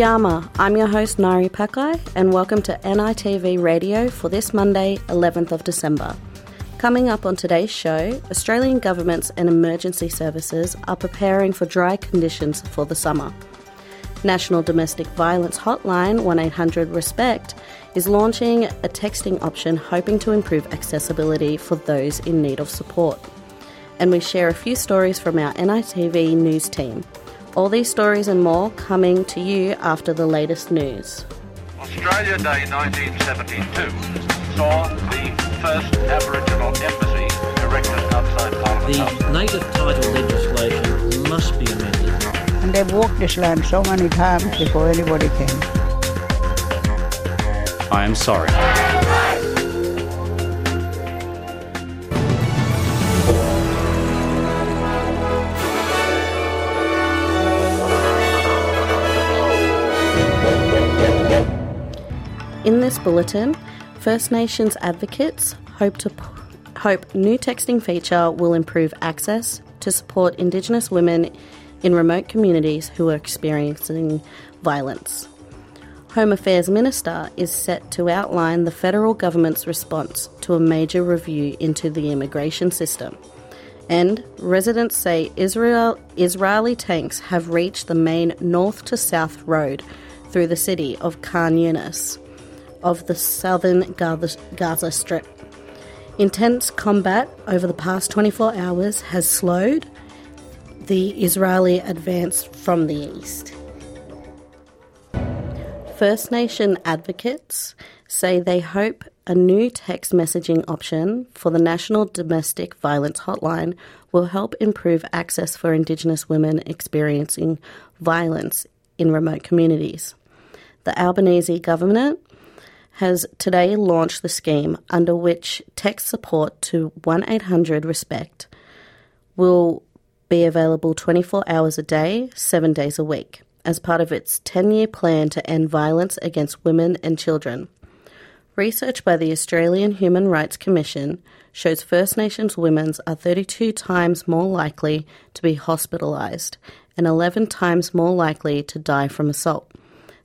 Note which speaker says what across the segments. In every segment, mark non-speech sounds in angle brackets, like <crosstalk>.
Speaker 1: Yama, I'm your host Nari Pakai, and welcome to NITV Radio for this Monday, 11th of December. Coming up on today's show, Australian governments and emergency services are preparing for dry conditions for the summer. National Domestic Violence Hotline 1800 Respect is launching a texting option hoping to improve accessibility for those in need of support. And we share a few stories from our NITV news team. All these stories and more coming to you after the latest news.
Speaker 2: Australia Day 1972 saw the first Aboriginal embassy erected outside Parliament House.
Speaker 3: The native title legislation must be amended.
Speaker 4: And they've walked this land so many times before anybody came.
Speaker 5: I am sorry.
Speaker 1: In this bulletin, First Nations advocates hope to hope new texting feature will improve access to support Indigenous women in remote communities who are experiencing violence. Home Affairs Minister is set to outline the federal government's response to a major review into the immigration system. And residents say Israel, Israeli tanks have reached the main north to south road through the city of Khan Yunis of the southern Gaza, Strip. Intense combat over the past 24 hours has slowed the Israeli advance from the east. First Nation advocates say they hope a new text messaging option for the National Domestic Violence Hotline will help improve access for Indigenous women experiencing violence in remote communities. The Albanese government has today launched the scheme under which text support to 1 800 RESPECT will be available 24 hours a day, 7 days a week, as part of its 10 year plan to end violence against women and children. Research by the Australian Human Rights Commission shows First Nations women are 32 times more likely to be hospitalised and 11 times more likely to die from assault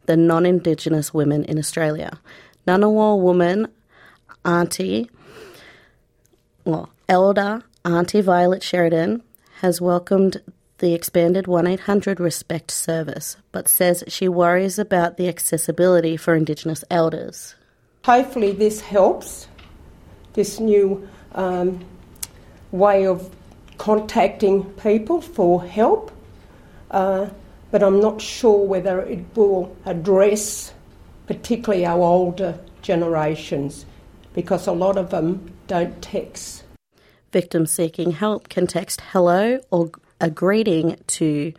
Speaker 1: than non Indigenous women in Australia, Ngunnawal woman, Auntie, well, elder Auntie Violet Sheridan has welcomed the expanded 1 800 Respect service, but says she worries about the accessibility for Indigenous elders.
Speaker 6: Hopefully, this helps, this new um, way of contacting people for help, uh, but I'm not sure whether it will address particularly our older generations, because a lot of them don't text.
Speaker 1: Victims seeking help can text hello or a greeting to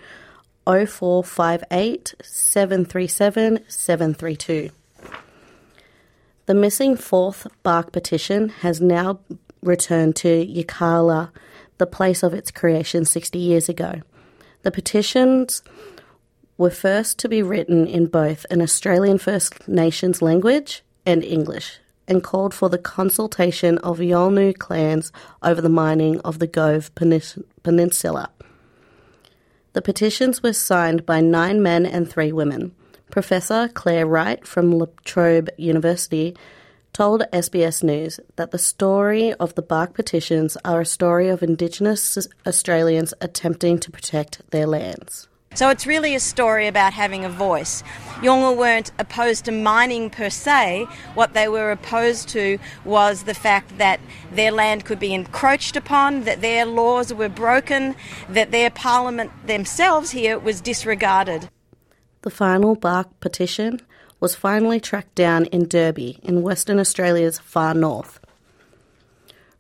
Speaker 1: 0458 737 732. The missing fourth bark petition has now returned to Yirrkala, the place of its creation 60 years ago. The petitions were first to be written in both an Australian First Nations language and English, and called for the consultation of Yolngu clans over the mining of the Gove Peninsula. The petitions were signed by nine men and three women. Professor Clare Wright from La Trobe University told SBS News that the story of the bark petitions are a story of Indigenous Australians attempting to protect their lands.
Speaker 7: So it's really a story about having a voice. Yolngu weren't opposed to mining per se. What they were opposed to was the fact that their land could be encroached upon, that their laws were broken, that their parliament themselves here was disregarded.
Speaker 1: The final bark petition was finally tracked down in Derby, in Western Australia's far north.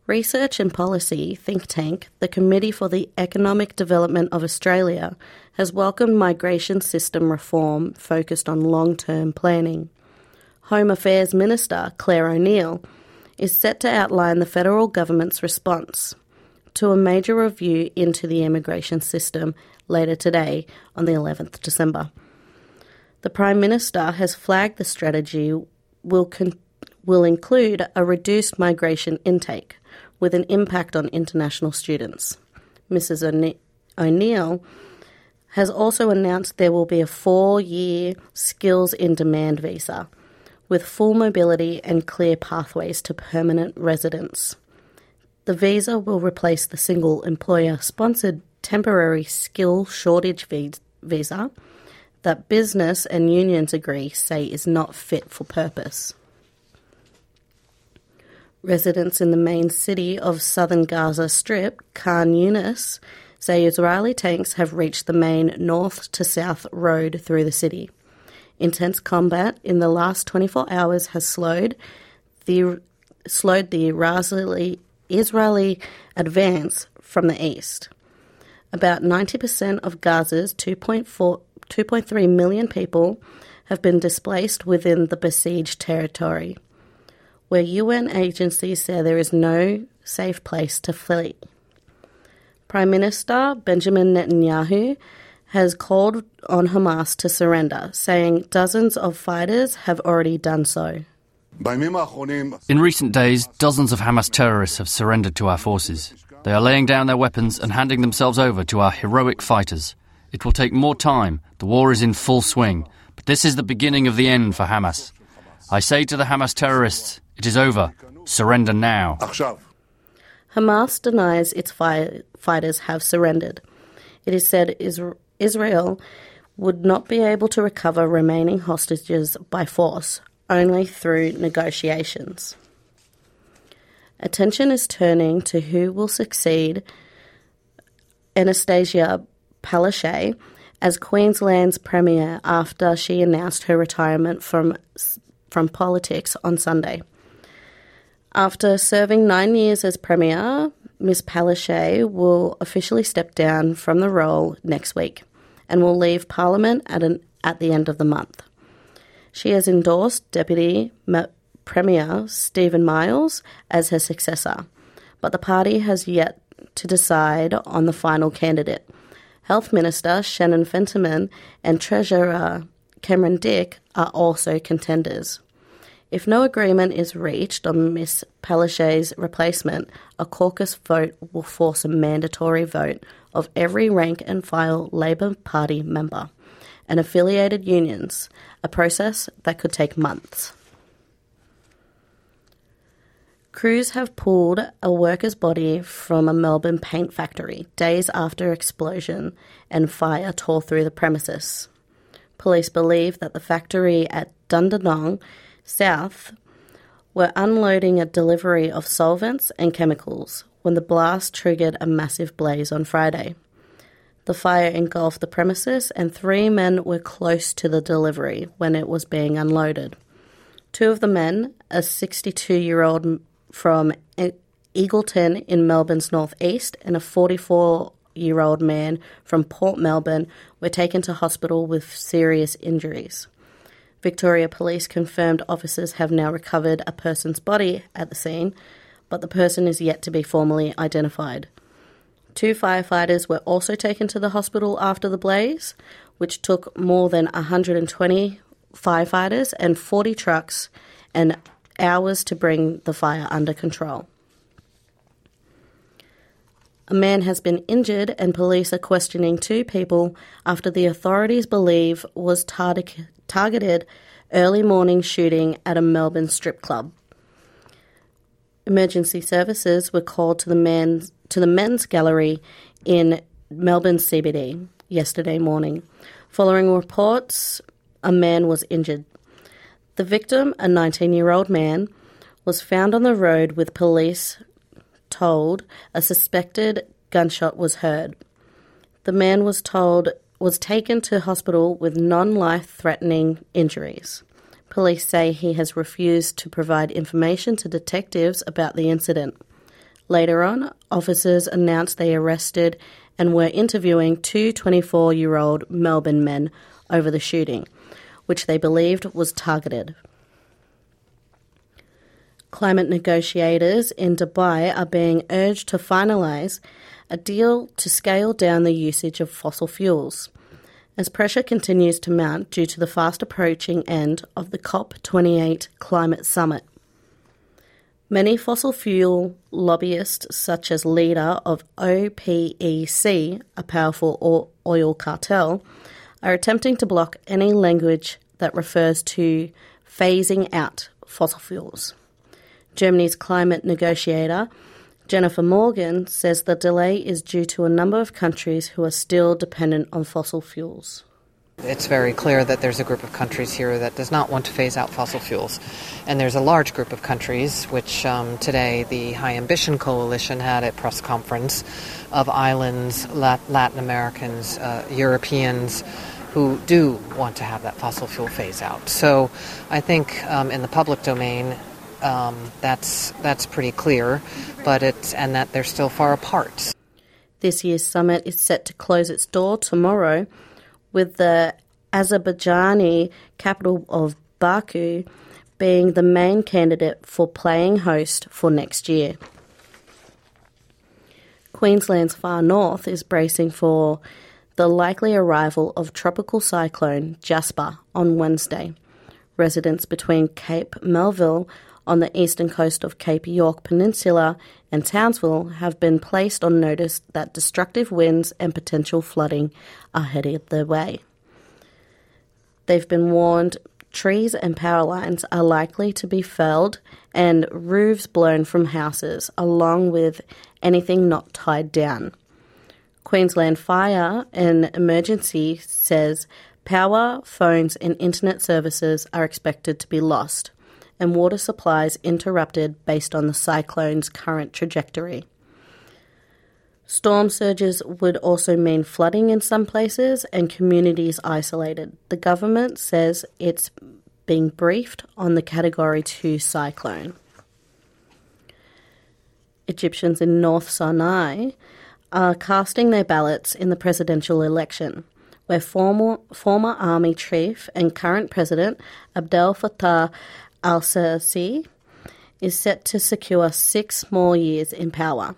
Speaker 1: Research and policy think tank, the Committee for the Economic Development of Australia, has welcomed migration system reform focused on long term planning. Home Affairs Minister Clare O'Neil is set to outline the federal government's response to a major review into the immigration system later today on the 11th December. The Prime Minister has flagged the strategy will, con- will include a reduced migration intake with an impact on international students. Mrs. O'Neil has also announced there will be a four year skills in demand visa with full mobility and clear pathways to permanent residence. The visa will replace the single employer sponsored temporary skill shortage visa that business and unions agree say is not fit for purpose. Residents in the main city of southern Gaza Strip, Khan Yunis, say Israeli tanks have reached the main north to south road through the city. Intense combat in the last 24 hours has slowed the slowed the Israeli, Israeli advance from the east. About 90% of Gaza's 2.4 2.3 million people have been displaced within the besieged territory, where UN agencies say there is no safe place to flee. Prime Minister Benjamin Netanyahu has called on Hamas to surrender, saying dozens of fighters have already done so.
Speaker 5: In recent days, dozens of Hamas terrorists have surrendered to our forces. They are laying down their weapons and handing themselves over to our heroic fighters. It will take more time. The war is in full swing. But this is the beginning of the end for Hamas. I say to the Hamas terrorists, it is over. Surrender now.
Speaker 1: Hamas denies its fi- fighters have surrendered. It is said Israel would not be able to recover remaining hostages by force, only through negotiations. Attention is turning to who will succeed Anastasia Palaszczuk as Queensland's Premier after she announced her retirement from, from politics on Sunday. After serving nine years as Premier, Ms. Palaszczuk will officially step down from the role next week and will leave Parliament at, an, at the end of the month. She has endorsed Deputy Premier Stephen Miles as her successor, but the party has yet to decide on the final candidate. Health Minister Shannon Fentiman and Treasurer Cameron Dick are also contenders. If no agreement is reached on Ms. Palaszczuk's replacement, a caucus vote will force a mandatory vote of every rank and file Labor Party member and affiliated unions, a process that could take months. Crews have pulled a worker's body from a Melbourne paint factory days after explosion and fire tore through the premises. Police believe that the factory at Dandenong South were unloading a delivery of solvents and chemicals when the blast triggered a massive blaze on Friday. The fire engulfed the premises, and three men were close to the delivery when it was being unloaded. Two of the men, a 62 year old from Eagleton in Melbourne's northeast and a 44 year old man from Port Melbourne were taken to hospital with serious injuries. Victoria Police confirmed officers have now recovered a person's body at the scene, but the person is yet to be formally identified. Two firefighters were also taken to the hospital after the blaze, which took more than 120 firefighters and 40 trucks and hours to bring the fire under control. A man has been injured, and police are questioning two people after the authorities believe was tar- targeted early morning shooting at a Melbourne strip club. Emergency services were called to the men's to the men's gallery in Melbourne CBD yesterday morning. Following reports, a man was injured. The victim, a 19 year old man, was found on the road with police told a suspected gunshot was heard. The man was told was taken to hospital with non-life threatening injuries. Police say he has refused to provide information to detectives about the incident. Later on, officers announced they arrested and were interviewing two 24 year old Melbourne men over the shooting which they believed was targeted. Climate negotiators in Dubai are being urged to finalise a deal to scale down the usage of fossil fuels as pressure continues to mount due to the fast approaching end of the COP28 climate summit. Many fossil fuel lobbyists, such as leader of OPEC, a powerful oil cartel, are attempting to block any language that refers to phasing out fossil fuels. Germany's climate negotiator, Jennifer Morgan, says the delay is due to a number of countries who are still dependent on fossil fuels.
Speaker 8: It's very clear that there's a group of countries here that does not want to phase out fossil fuels. And there's a large group of countries, which um, today the High Ambition Coalition had a press conference of islands, Latin Americans, uh, Europeans, who do want to have that fossil fuel phase out. So I think um, in the public domain, um, that's that's pretty clear, but it's and that they're still far apart.
Speaker 1: This year's summit is set to close its door tomorrow with the Azerbaijani capital of Baku being the main candidate for playing host for next year. Queensland's far north is bracing for the likely arrival of tropical cyclone Jasper on Wednesday. Residents between Cape Melville on the eastern coast of Cape York Peninsula and Townsville have been placed on notice that destructive winds and potential flooding are headed their way. They've been warned trees and power lines are likely to be felled and roofs blown from houses, along with anything not tied down. Queensland Fire and Emergency says power, phones, and internet services are expected to be lost and water supplies interrupted based on the cyclone's current trajectory. Storm surges would also mean flooding in some places and communities isolated. The government says it's being briefed on the Category 2 cyclone. Egyptians in North Sinai are casting their ballots in the presidential election, where former, former army chief and current president Abdel Fattah al Sisi is set to secure six more years in power.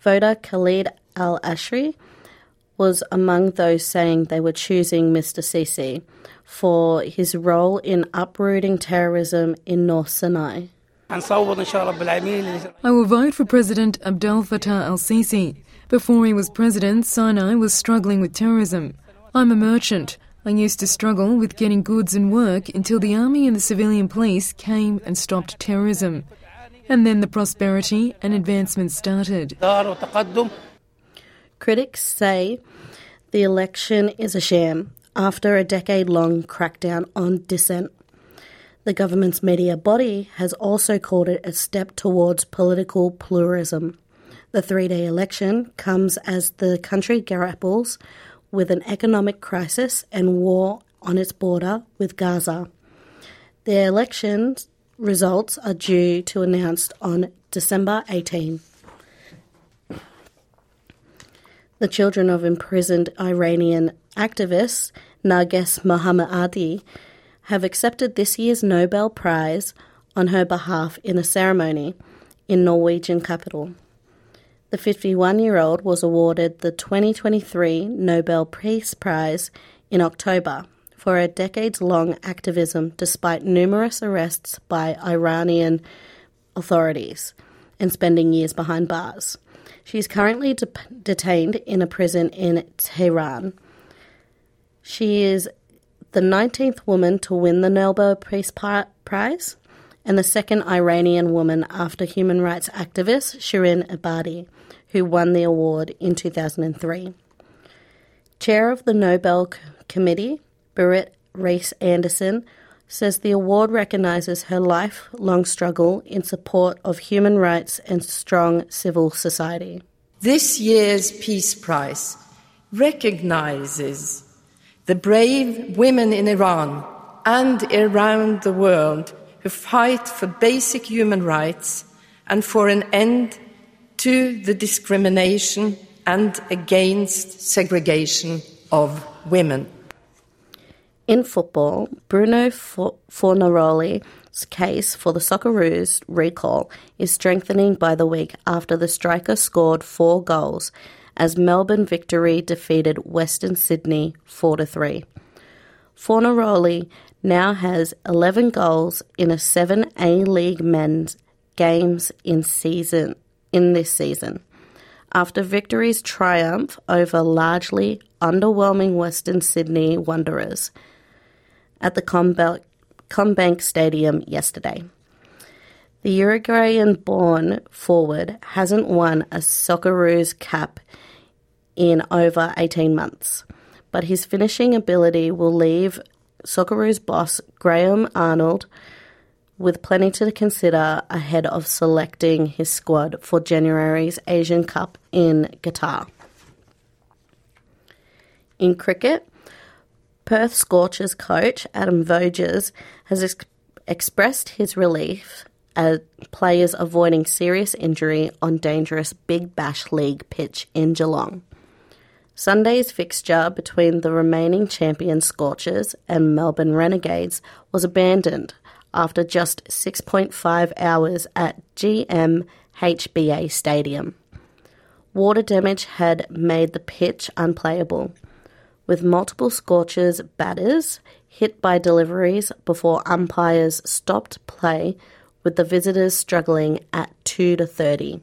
Speaker 1: Voter Khalid al Ashri was among those saying they were choosing Mr. Sisi for his role in uprooting terrorism in North Sinai.
Speaker 9: I will vote for President Abdel Fattah al Sisi. Before he was president, Sinai was struggling with terrorism. I'm a merchant. I used to struggle with getting goods and work until the army and the civilian police came and stopped terrorism. And then the prosperity and advancement started.
Speaker 1: Critics say the election is a sham after a decade long crackdown on dissent. The government's media body has also called it a step towards political pluralism. The three day election comes as the country grapples with an economic crisis and war on its border with Gaza. The election results are due to be announced on December 18. The children of imprisoned Iranian activist Narges Mohammadi have accepted this year's Nobel Prize on her behalf in a ceremony in Norwegian capital. The 51 year old was awarded the 2023 Nobel Peace Prize in October for her decades long activism despite numerous arrests by Iranian authorities and spending years behind bars. She is currently de- detained in a prison in Tehran. She is the 19th woman to win the Nobel Peace Prize and the second Iranian woman after human rights activist Shirin Ebadi, who won the award in 2003. Chair of the Nobel Committee, Berit Reiss Andersen, says the award recognises her lifelong struggle in support of human rights and strong civil society.
Speaker 10: This year's Peace Prize recognises the brave women in Iran and around the world who fight for basic human rights and for an end to the discrimination and against segregation of women.
Speaker 1: In football, Bruno Fornaroli's case for the Socceroos recall is strengthening by the week after the striker scored four goals as Melbourne Victory defeated Western Sydney 4 3. Fornaroli now has 11 goals in a 7 A League men's games in season in this season. After victory's triumph over largely underwhelming Western Sydney Wanderers at the CommBank Stadium yesterday. The Uruguayan born forward hasn't won a Socceroos cap in over 18 months, but his finishing ability will leave Socceroos boss Graham Arnold with plenty to consider ahead of selecting his squad for January's Asian Cup in Qatar. In cricket, Perth Scorchers coach Adam Voges has ex- expressed his relief at players avoiding serious injury on dangerous Big Bash League pitch in Geelong. Sunday's fixture between the remaining champion Scorchers and Melbourne Renegades was abandoned after just 6.5 hours at GMHBA Stadium. Water damage had made the pitch unplayable, with multiple Scorchers batters hit by deliveries before umpires stopped play with the visitors struggling at 2 to 30.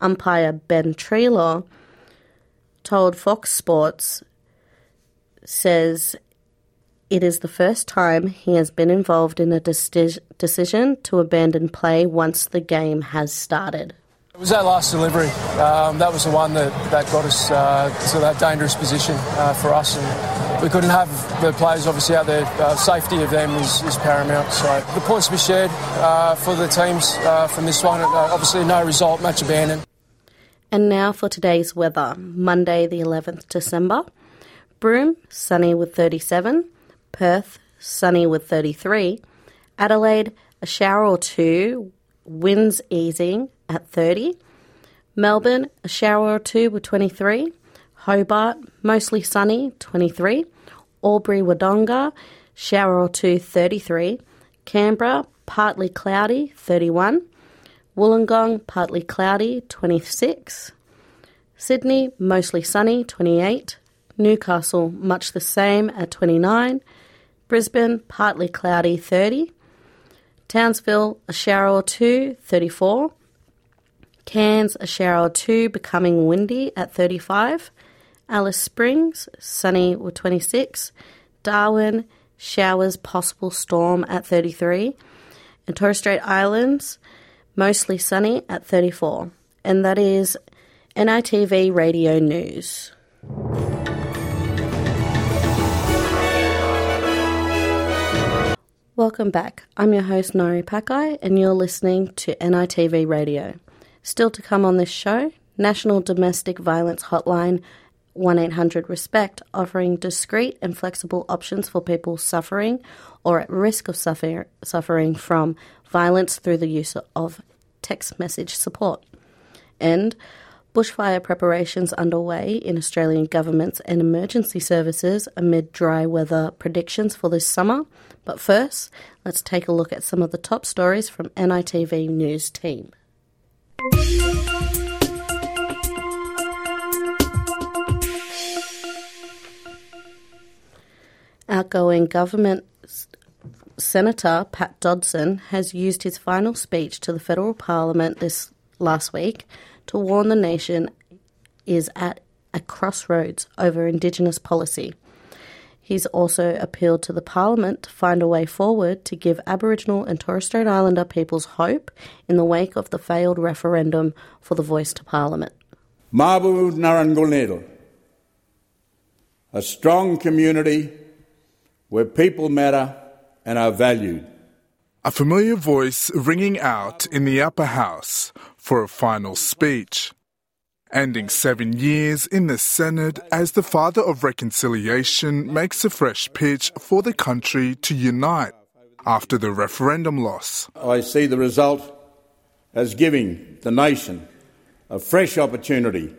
Speaker 1: Umpire Ben Treloar told Fox Sports says it is the first time he has been involved in a deci- decision to abandon play once the game has started.
Speaker 11: It was that last delivery. Um, that was the one that, that got us uh, to that dangerous position uh, for us. And we couldn't have the players obviously out there. Uh, safety of them is, is, paramount. So the points to be shared uh, for the teams uh, from this one. Uh, obviously, no result, match abandoned.
Speaker 1: And now for today's weather Monday, the 11th December. Broome, sunny with 37. Perth, sunny with 33. Adelaide, a shower or two, winds easing at 30. Melbourne, a shower or two with 23. Hobart, mostly sunny, 23. Albury Wodonga, shower or two, 33. Canberra, partly cloudy, 31. Wollongong, partly cloudy, 26. Sydney, mostly sunny, 28. Newcastle, much the same at 29. Brisbane, partly cloudy, 30. Townsville, a shower or two, 34. Cairns, a shower or two, becoming windy at 35. Alice Springs, sunny with 26. Darwin, showers, possible storm at 33. And Torres Strait Islands, mostly sunny at 34. And that is NITV Radio News. Welcome back. I'm your host Nori Pakai, and you're listening to NITV Radio. Still to come on this show, National Domestic Violence Hotline 1800 Respect, offering discreet and flexible options for people suffering or at risk of suffer- suffering from violence through the use of text message support. And bushfire preparations underway in Australian governments and emergency services amid dry weather predictions for this summer. But first, let's take a look at some of the top stories from NITV News team. Outgoing government Senator Pat Dodson has used his final speech to the federal parliament this last week to warn the nation is at a crossroads over Indigenous policy. He's also appealed to the Parliament to find a way forward to give Aboriginal and Torres Strait Islander peoples hope in the wake of the failed referendum for the voice to Parliament.
Speaker 12: Mabu Narangulnedal, a strong community where people matter and are valued.
Speaker 13: A familiar voice ringing out in the upper house for a final speech ending seven years in the Senate as the father of reconciliation makes a fresh pitch for the country to unite after the referendum loss.
Speaker 12: I see the result as giving the nation a fresh opportunity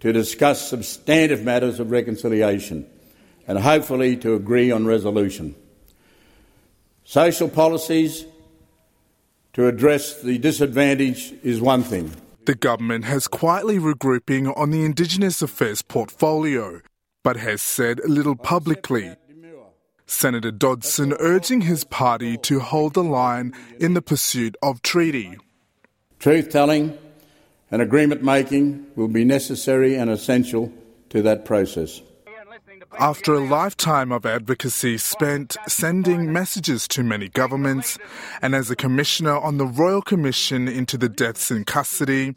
Speaker 12: to discuss substantive matters of reconciliation and hopefully to agree on resolution. Social policies to address the disadvantage is one thing.
Speaker 13: The government has quietly regrouping on the Indigenous Affairs portfolio, but has said little publicly. Senator Dodson urging his party to hold the line in the pursuit of treaty.
Speaker 12: Truth telling and agreement making will be necessary and essential to that process.
Speaker 13: After a lifetime of advocacy spent sending messages to many governments, and as a commissioner on the Royal Commission into the deaths in custody,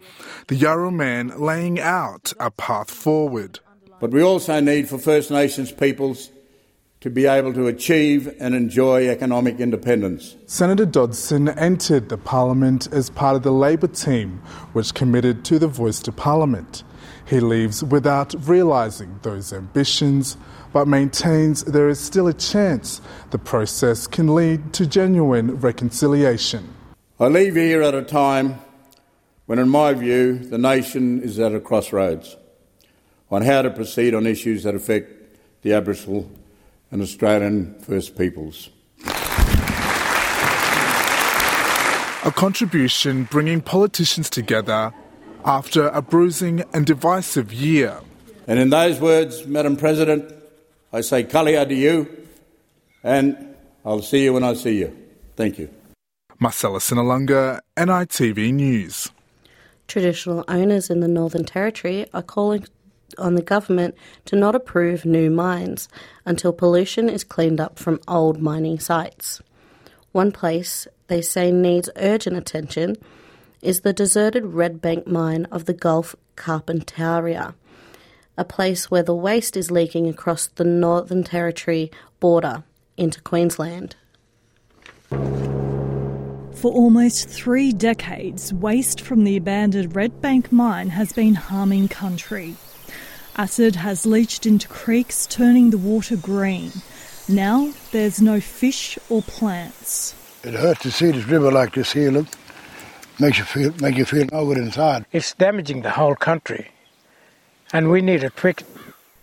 Speaker 13: the Yawuru man laying out a path forward.
Speaker 12: But we also need for First Nations peoples to be able to achieve and enjoy economic independence.
Speaker 13: Senator Dodson entered the parliament as part of the Labor team, which committed to the voice to parliament. He leaves without realising those ambitions, but maintains there is still a chance the process can lead to genuine reconciliation.
Speaker 12: I leave here at a time when, in my view, the nation is at a crossroads on how to proceed on issues that affect the Aboriginal and Australian First Peoples.
Speaker 13: A contribution bringing politicians together after a bruising and divisive year.
Speaker 12: And in those words, Madam President, I say kalia to you, and I'll see you when I see you. Thank you.
Speaker 13: Marcellus Enalanga, NITV News.
Speaker 1: Traditional owners in the Northern Territory are calling on the government to not approve new mines until pollution is cleaned up from old mining sites. One place they say needs urgent attention is the deserted Red Bank mine of the Gulf Carpentaria, a place where the waste is leaking across the Northern Territory border into Queensland.
Speaker 14: For almost three decades, waste from the abandoned Red Bank mine has been harming country. Acid has leached into creeks, turning the water green. Now there's no fish or plants.
Speaker 15: It hurts to see this river like this here. Look, makes you feel make you feel awkward inside.
Speaker 16: It's damaging the whole country, and we need a quick.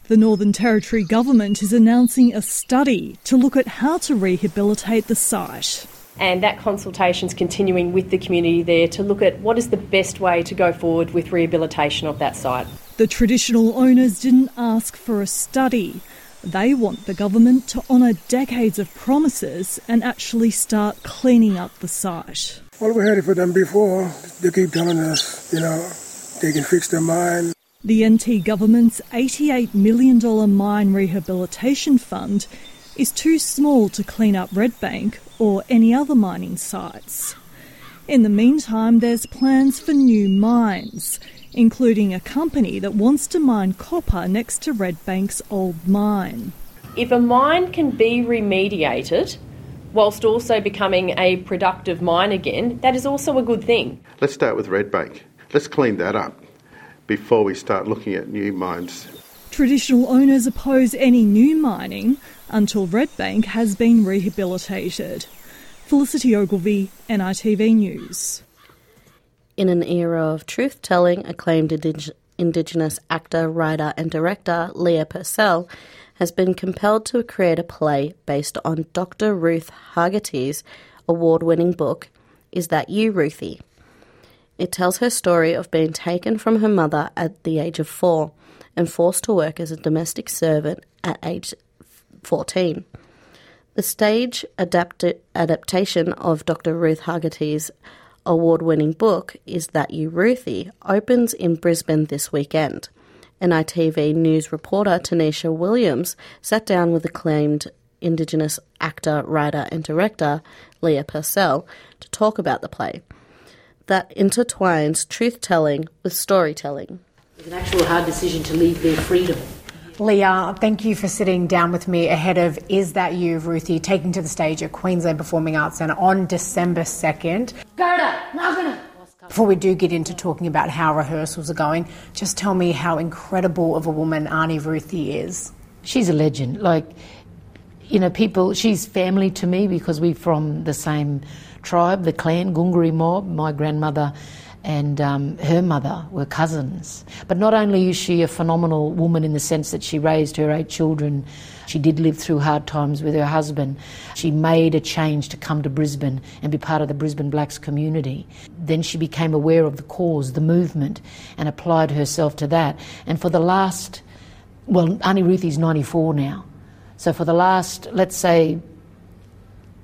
Speaker 14: The Northern Territory government is announcing a study to look at how to rehabilitate the site.
Speaker 17: And that consultation is continuing with the community there to look at what is the best way to go forward with rehabilitation of that site.
Speaker 14: The traditional owners didn't ask for a study. They want the government to honour decades of promises and actually start cleaning up the site.
Speaker 15: Well, we heard it for them before. They keep telling us, you know, they can fix their mine.
Speaker 14: The NT government's $88 million mine rehabilitation fund is too small to clean up Red Bank or any other mining sites. In the meantime, there's plans for new mines including a company that wants to mine copper next to Redbank's old mine.
Speaker 17: If a mine can be remediated whilst also becoming a productive mine again, that is also a good thing.
Speaker 18: Let's start with Red Bank. Let's clean that up before we start looking at new mines.
Speaker 14: Traditional owners oppose any new mining until Redbank has been rehabilitated. Felicity Ogilvie, NITV News.
Speaker 1: In an era of truth telling, acclaimed indig- Indigenous actor, writer, and director Leah Purcell has been compelled to create a play based on Dr. Ruth Hegarty's award winning book, Is That You, Ruthie? It tells her story of being taken from her mother at the age of four and forced to work as a domestic servant at age 14. The stage adaptation of Dr. Ruth Hegarty's award winning book Is That You Ruthie opens in Brisbane this weekend. NITV news reporter Tanisha Williams sat down with acclaimed Indigenous actor, writer, and director Leah Purcell to talk about the play that intertwines truth telling with storytelling.
Speaker 19: It's an actual hard decision to leave their freedom
Speaker 20: Leah, thank you for sitting down with me ahead of Is That You, Ruthie, taking to the stage at Queensland Performing Arts Centre on December 2nd. Before we do get into talking about how rehearsals are going, just tell me how incredible of a woman Auntie Ruthie is.
Speaker 19: She's a legend. Like, you know, people, she's family to me because we're from the same tribe, the clan, Gungari mob. My grandmother and um, her mother were cousins. But not only is she a phenomenal woman in the sense that she raised her eight children, she did live through hard times with her husband. She made a change to come to Brisbane and be part of the Brisbane Blacks community. Then she became aware of the cause, the movement, and applied herself to that. And for the last, well, Auntie Ruthie's 94 now. So for the last, let's say,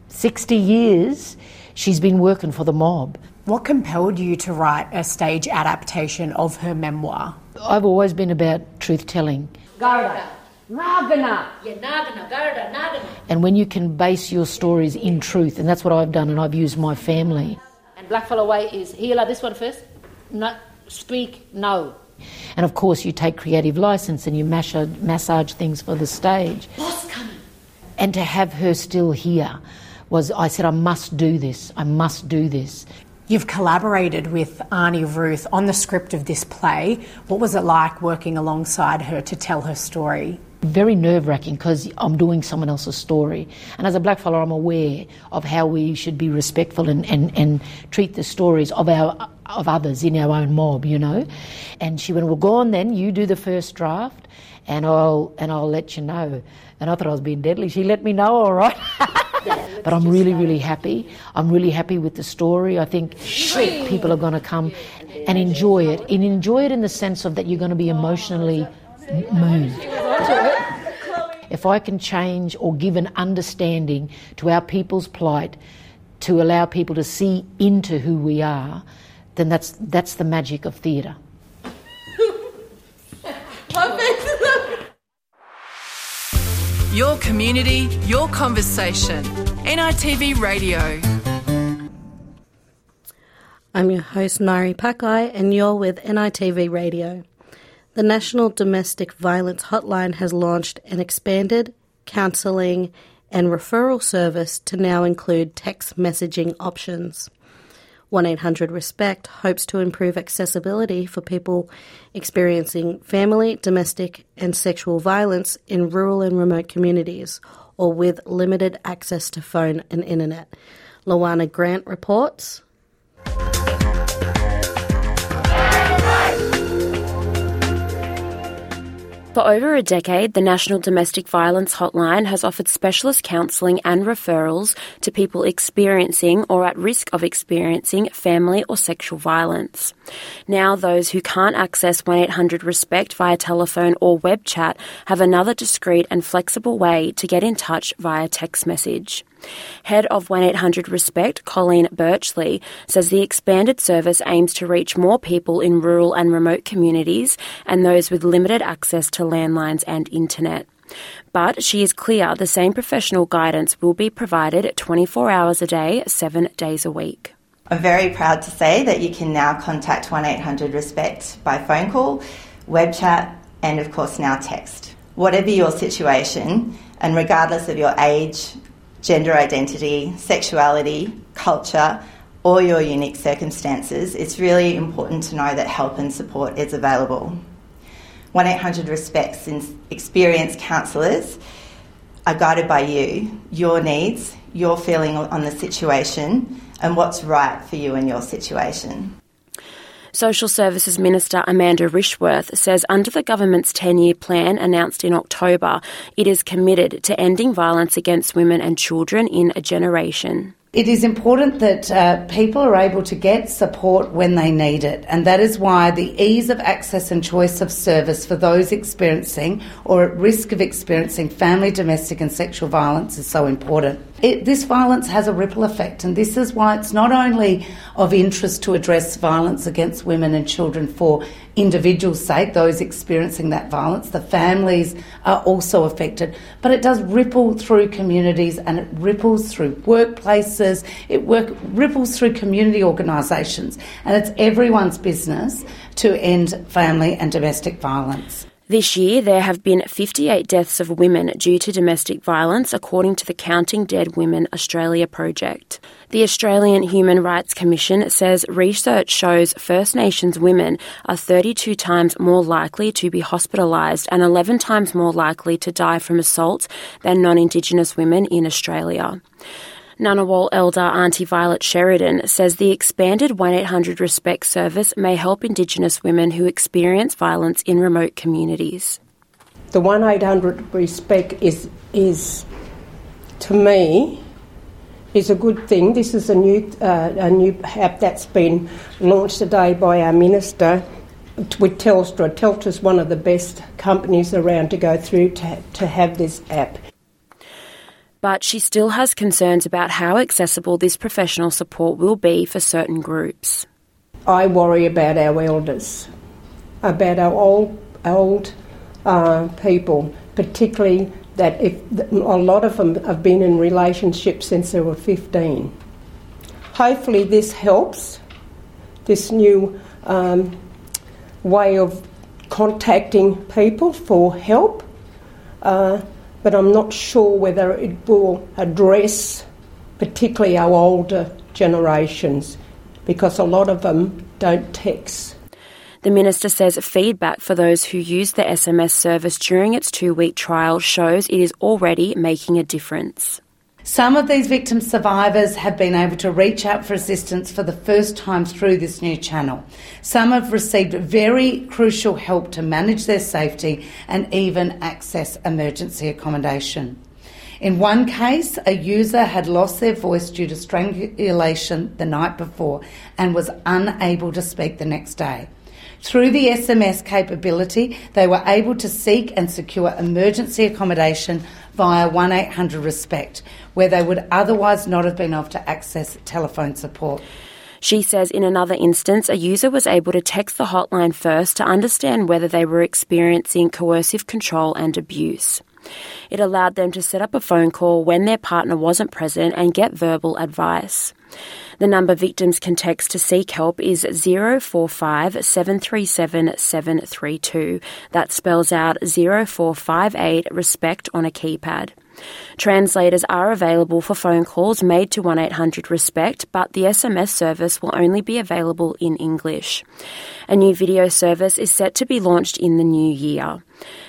Speaker 19: 60 years, she's been working for the mob
Speaker 20: What compelled you to write a stage adaptation of her memoir?
Speaker 19: I've always been about truth telling.
Speaker 21: Garda. Nagana.
Speaker 19: Yeah, Nagana, Garda, Nagana. And when you can base your stories in truth, and that's what I've done, and I've used my family.
Speaker 21: And Blackfellow Way is healer, this one first. No, speak, no.
Speaker 19: And of course, you take creative license and you massage, massage things for the stage.
Speaker 21: Boss coming.
Speaker 19: And to have her still here was, I said, I must do this. I must do this.
Speaker 20: You've collaborated with Arnie Ruth on the script of this play. What was it like working alongside her to tell her story?
Speaker 19: Very nerve wracking because I'm doing someone else's story. And as a blackfellow, I'm aware of how we should be respectful and, and, and treat the stories of our of others in our own mob, you know. And she went, Well, go on then, you do the first draft and I'll and I'll let you know. And I thought I was being deadly. She let me know, all right. <laughs> but I'm really, really happy. I'm really happy with the story. I think people are going to come and enjoy it. And enjoy it in the sense of that you're going to be emotionally moved. If I can change or give an understanding to our people's plight, to allow people to see into who we are, then that's, that's the magic of theatre.
Speaker 22: Your community, your conversation. NITV Radio.
Speaker 1: I'm your host, Nari Pakai, and you're with NITV Radio. The National Domestic Violence Hotline has launched an expanded counselling and referral service to now include text messaging options. 1 800 RESPECT hopes to improve accessibility for people experiencing family, domestic, and sexual violence in rural and remote communities or with limited access to phone and internet. Luana Grant reports.
Speaker 23: For over a decade, the National Domestic Violence Hotline has offered specialist counselling and referrals to people experiencing or at risk of experiencing family or sexual violence. Now, those who can't access 1 800 RESPECT via telephone or web chat have another discreet and flexible way to get in touch via text message. Head of 1800 Respect, Colleen Birchley, says the expanded service aims to reach more people in rural and remote communities and those with limited access to landlines and internet. But she is clear the same professional guidance will be provided 24 hours a day, seven days a week.
Speaker 24: I'm very proud to say that you can now contact 1800 RESPECT by phone call, web chat, and of course now text. Whatever your situation, and regardless of your age, gender identity, sexuality, culture, or your unique circumstances, it's really important to know that help and support is available. 1800 Respects experienced counsellors are guided by you, your needs, your feeling on the situation, and what's right for you and your situation.
Speaker 23: Social Services Minister Amanda Rishworth says under the government's 10 year plan announced in October, it is committed to ending violence against women and children in a generation.
Speaker 25: It is important that uh, people are able to get support when they need it, and that is why the ease of access and choice of service for those experiencing or at risk of experiencing family, domestic, and sexual violence is so important. It, this violence has a ripple effect, and this is why it's not only of interest to address violence against women and children for individuals' sake, those experiencing that violence, the families are also affected, but it does ripple through communities and it ripples through workplaces, it work, ripples through community organisations, and it's everyone's business to end family and domestic violence.
Speaker 23: This year, there have been 58 deaths of women due to domestic violence, according to the Counting Dead Women Australia project. The Australian Human Rights Commission says research shows First Nations women are 32 times more likely to be hospitalised and 11 times more likely to die from assault than non Indigenous women in Australia. Ngunnawal elder Auntie Violet Sheridan says the expanded 1 800 Respect service may help Indigenous women who experience violence in remote communities.
Speaker 6: The 1 800 Respect is, is, to me, is a good thing. This is a new, uh, a new app that's been launched today by our minister with Telstra. Telstra's one of the best companies around to go through to, to have this app.
Speaker 23: But she still has concerns about how accessible this professional support will be for certain groups.
Speaker 6: I worry about our elders, about our old, old uh, people, particularly that if a lot of them have been in relationships since they were 15. Hopefully, this helps. This new um, way of contacting people for help, uh, but I'm not sure whether it will address particularly our older generations because a lot of them don't text.
Speaker 23: The minister says feedback for those who use the SMS service during its two week trial shows it is already making a difference.
Speaker 25: Some of these victim survivors have been able to reach out for assistance for the first time through this new channel. Some have received very crucial help to manage their safety and even access emergency accommodation. In one case, a user had lost their voice due to strangulation the night before and was unable to speak the next day. Through the SMS capability, they were able to seek and secure emergency accommodation via 1800 Respect, where they would otherwise not have been able to access telephone support.
Speaker 23: She says in another instance, a user was able to text the hotline first to understand whether they were experiencing coercive control and abuse. It allowed them to set up a phone call when their partner wasn't present and get verbal advice. The number victims can text to seek help is 045 737 732. That spells out 0458 respect on a keypad. Translators are available for phone calls made to 1800 Respect, but the SMS service will only be available in English. A new video service is set to be launched in the new year.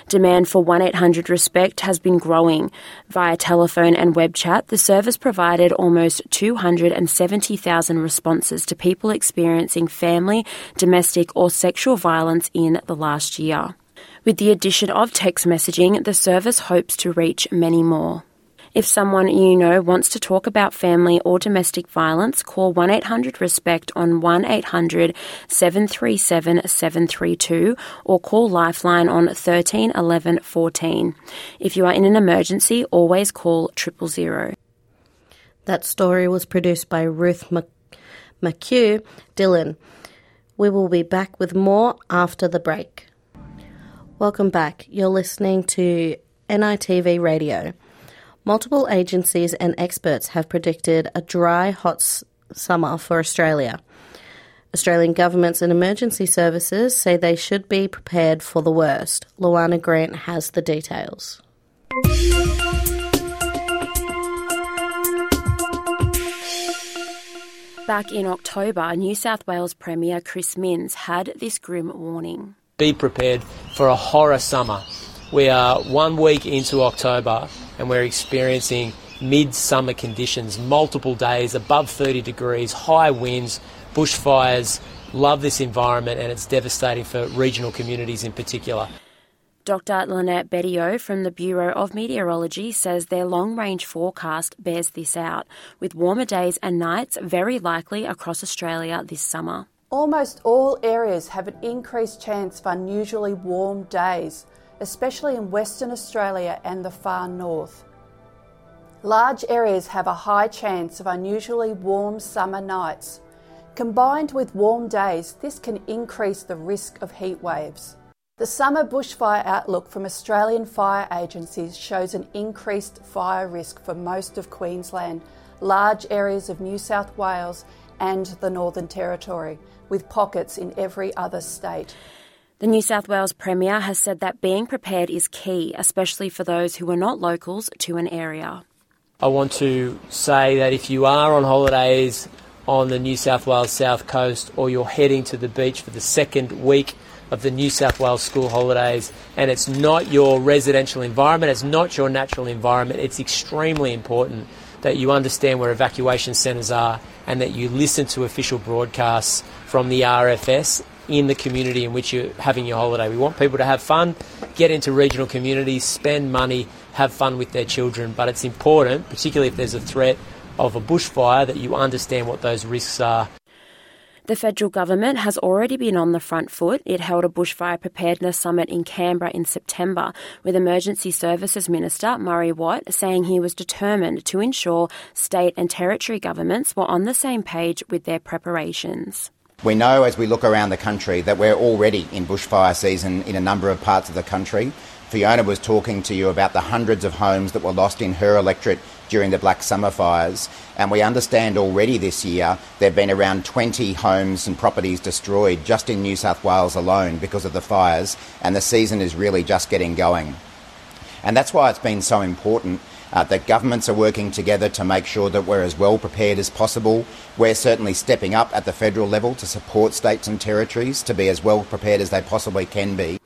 Speaker 23: Demand for 1800 Respect has been growing. Via telephone and web chat, the service provided almost 270,000 responses to people experiencing family, domestic, or sexual violence in the last year. With the addition of text messaging, the service hopes to reach many more. If someone you know wants to talk about family or domestic violence, call 1 800 RESPECT on 1 800 737 732 or call Lifeline on 13 11 14. If you are in an emergency, always call triple zero.
Speaker 1: That story was produced by Ruth McHugh Dillon. We will be back with more after the break. Welcome back. You're listening to NITV Radio. Multiple agencies and experts have predicted a dry, hot s- summer for Australia. Australian governments and emergency services say they should be prepared for the worst. Luana Grant has the details.
Speaker 23: Back in October, New South Wales Premier Chris Minns had this grim warning
Speaker 26: be prepared for a horror summer. We are one week into October and we're experiencing midsummer conditions, multiple days above 30 degrees, high winds, bushfires. Love this environment and it's devastating for regional communities in particular.
Speaker 23: Dr. Lynette Bettio from the Bureau of Meteorology says their long range forecast bears this out, with warmer days and nights very likely across Australia this summer.
Speaker 27: Almost all areas have an increased chance of unusually warm days, especially in Western Australia and the far north. Large areas have a high chance of unusually warm summer nights. Combined with warm days, this can increase the risk of heat waves. The summer bushfire outlook from Australian fire agencies shows an increased fire risk for most of Queensland, large areas of New South Wales, and the Northern Territory with pockets in every other state.
Speaker 23: The New South Wales Premier has said that being prepared is key, especially for those who are not locals to an area.
Speaker 26: I want to say that if you are on holidays on the New South Wales South Coast or you're heading to the beach for the second week of the New South Wales school holidays and it's not your residential environment, it's not your natural environment, it's extremely important that you understand where evacuation centres are and that you listen to official broadcasts from the RFS in the community in which you're having your holiday. We want people to have fun, get into regional communities, spend money, have fun with their children, but it's important, particularly if there's a threat of a bushfire, that you understand what those risks are.
Speaker 23: The federal government has already been on the front foot. It held a bushfire preparedness summit in Canberra in September with Emergency Services Minister Murray Watt saying he was determined to ensure state and territory governments were on the same page with their preparations.
Speaker 28: We know as we look around the country that we're already in bushfire season in a number of parts of the country. Fiona was talking to you about the hundreds of homes that were lost in her electorate during the Black Summer fires, and we understand already this year there have been around 20 homes and properties destroyed just in New South Wales alone because of the fires, and the season is really just getting going. And that's why it's been so important uh, that governments are working together to make sure that we're as well prepared as possible. We're certainly stepping up at the federal level to support states and territories to be as well prepared as they possibly can be.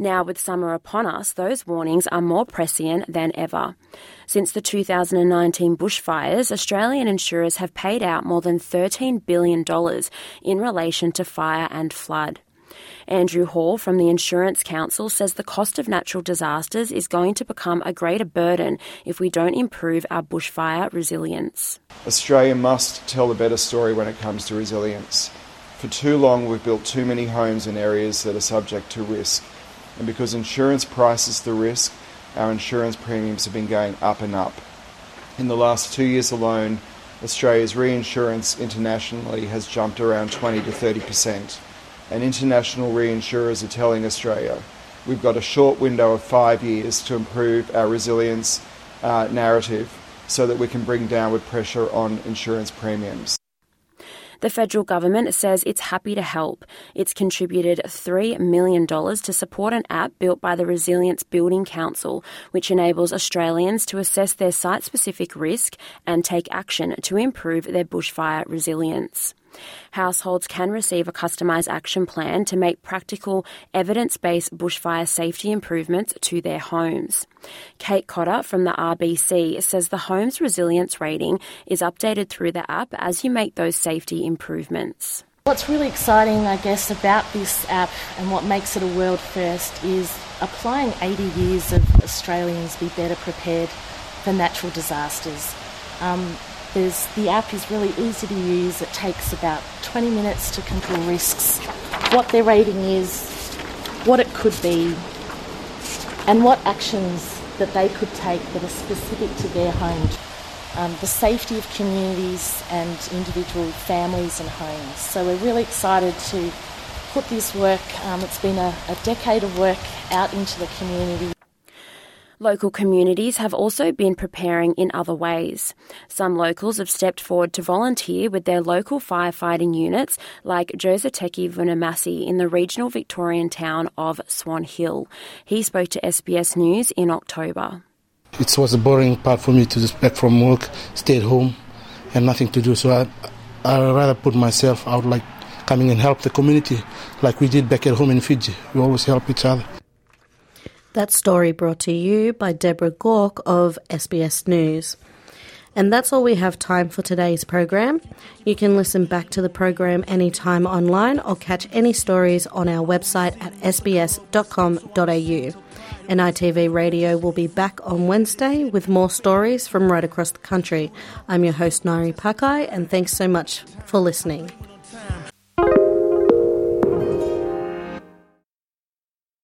Speaker 23: Now, with summer upon us, those warnings are more prescient than ever. Since the 2019 bushfires, Australian insurers have paid out more than $13 billion in relation to fire and flood. Andrew Hall from the Insurance Council says the cost of natural disasters is going to become a greater burden if we don't improve our bushfire resilience.
Speaker 29: Australia must tell a better story when it comes to resilience. For too long, we've built too many homes in areas that are subject to risk. And because insurance prices the risk, our insurance premiums have been going up and up. In the last two years alone, Australia's reinsurance internationally has jumped around 20 to 30 percent and international reinsurers are telling Australia we've got a short window of five years to improve our resilience uh, narrative so that we can bring downward pressure on insurance premiums.
Speaker 23: The federal government says it's happy to help. It's contributed $3 million to support an app built by the Resilient Building Council, which enables Australians to assess their site specific risk and take action to improve their bushfire resilience. Households can receive a customised action plan to make practical, evidence based bushfire safety improvements to their homes. Kate Cotter from the RBC says the home's resilience rating is updated through the app as you make those safety improvements.
Speaker 30: What's really exciting, I guess, about this app and what makes it a world first is applying 80 years of Australians be better prepared for natural disasters. Um, there's, the app is really easy to use. It takes about 20 minutes to control risks, what their rating is, what it could be, and what actions that they could take that are specific to their home. Um, the safety of communities and individual families and homes. So we're really excited to put this work, um, it's been a, a decade of work out into the community.
Speaker 23: Local communities have also been preparing in other ways. Some locals have stepped forward to volunteer with their local firefighting units, like Josateki Vunamasi in the regional Victorian town of Swan Hill. He spoke to SBS News in October.
Speaker 31: It was a boring part for me to just back from work, stay at home, and nothing to do. So I, I rather put myself out, like coming and help the community, like we did back at home in Fiji. We always help each other.
Speaker 1: That story brought to you by Deborah Gork of SBS News. And that's all we have time for today's program. You can listen back to the program anytime online or catch any stories on our website at sbs.com.au. NITV Radio will be back on Wednesday with more stories from right across the country. I'm your host, Nari Pakai, and thanks so much for listening.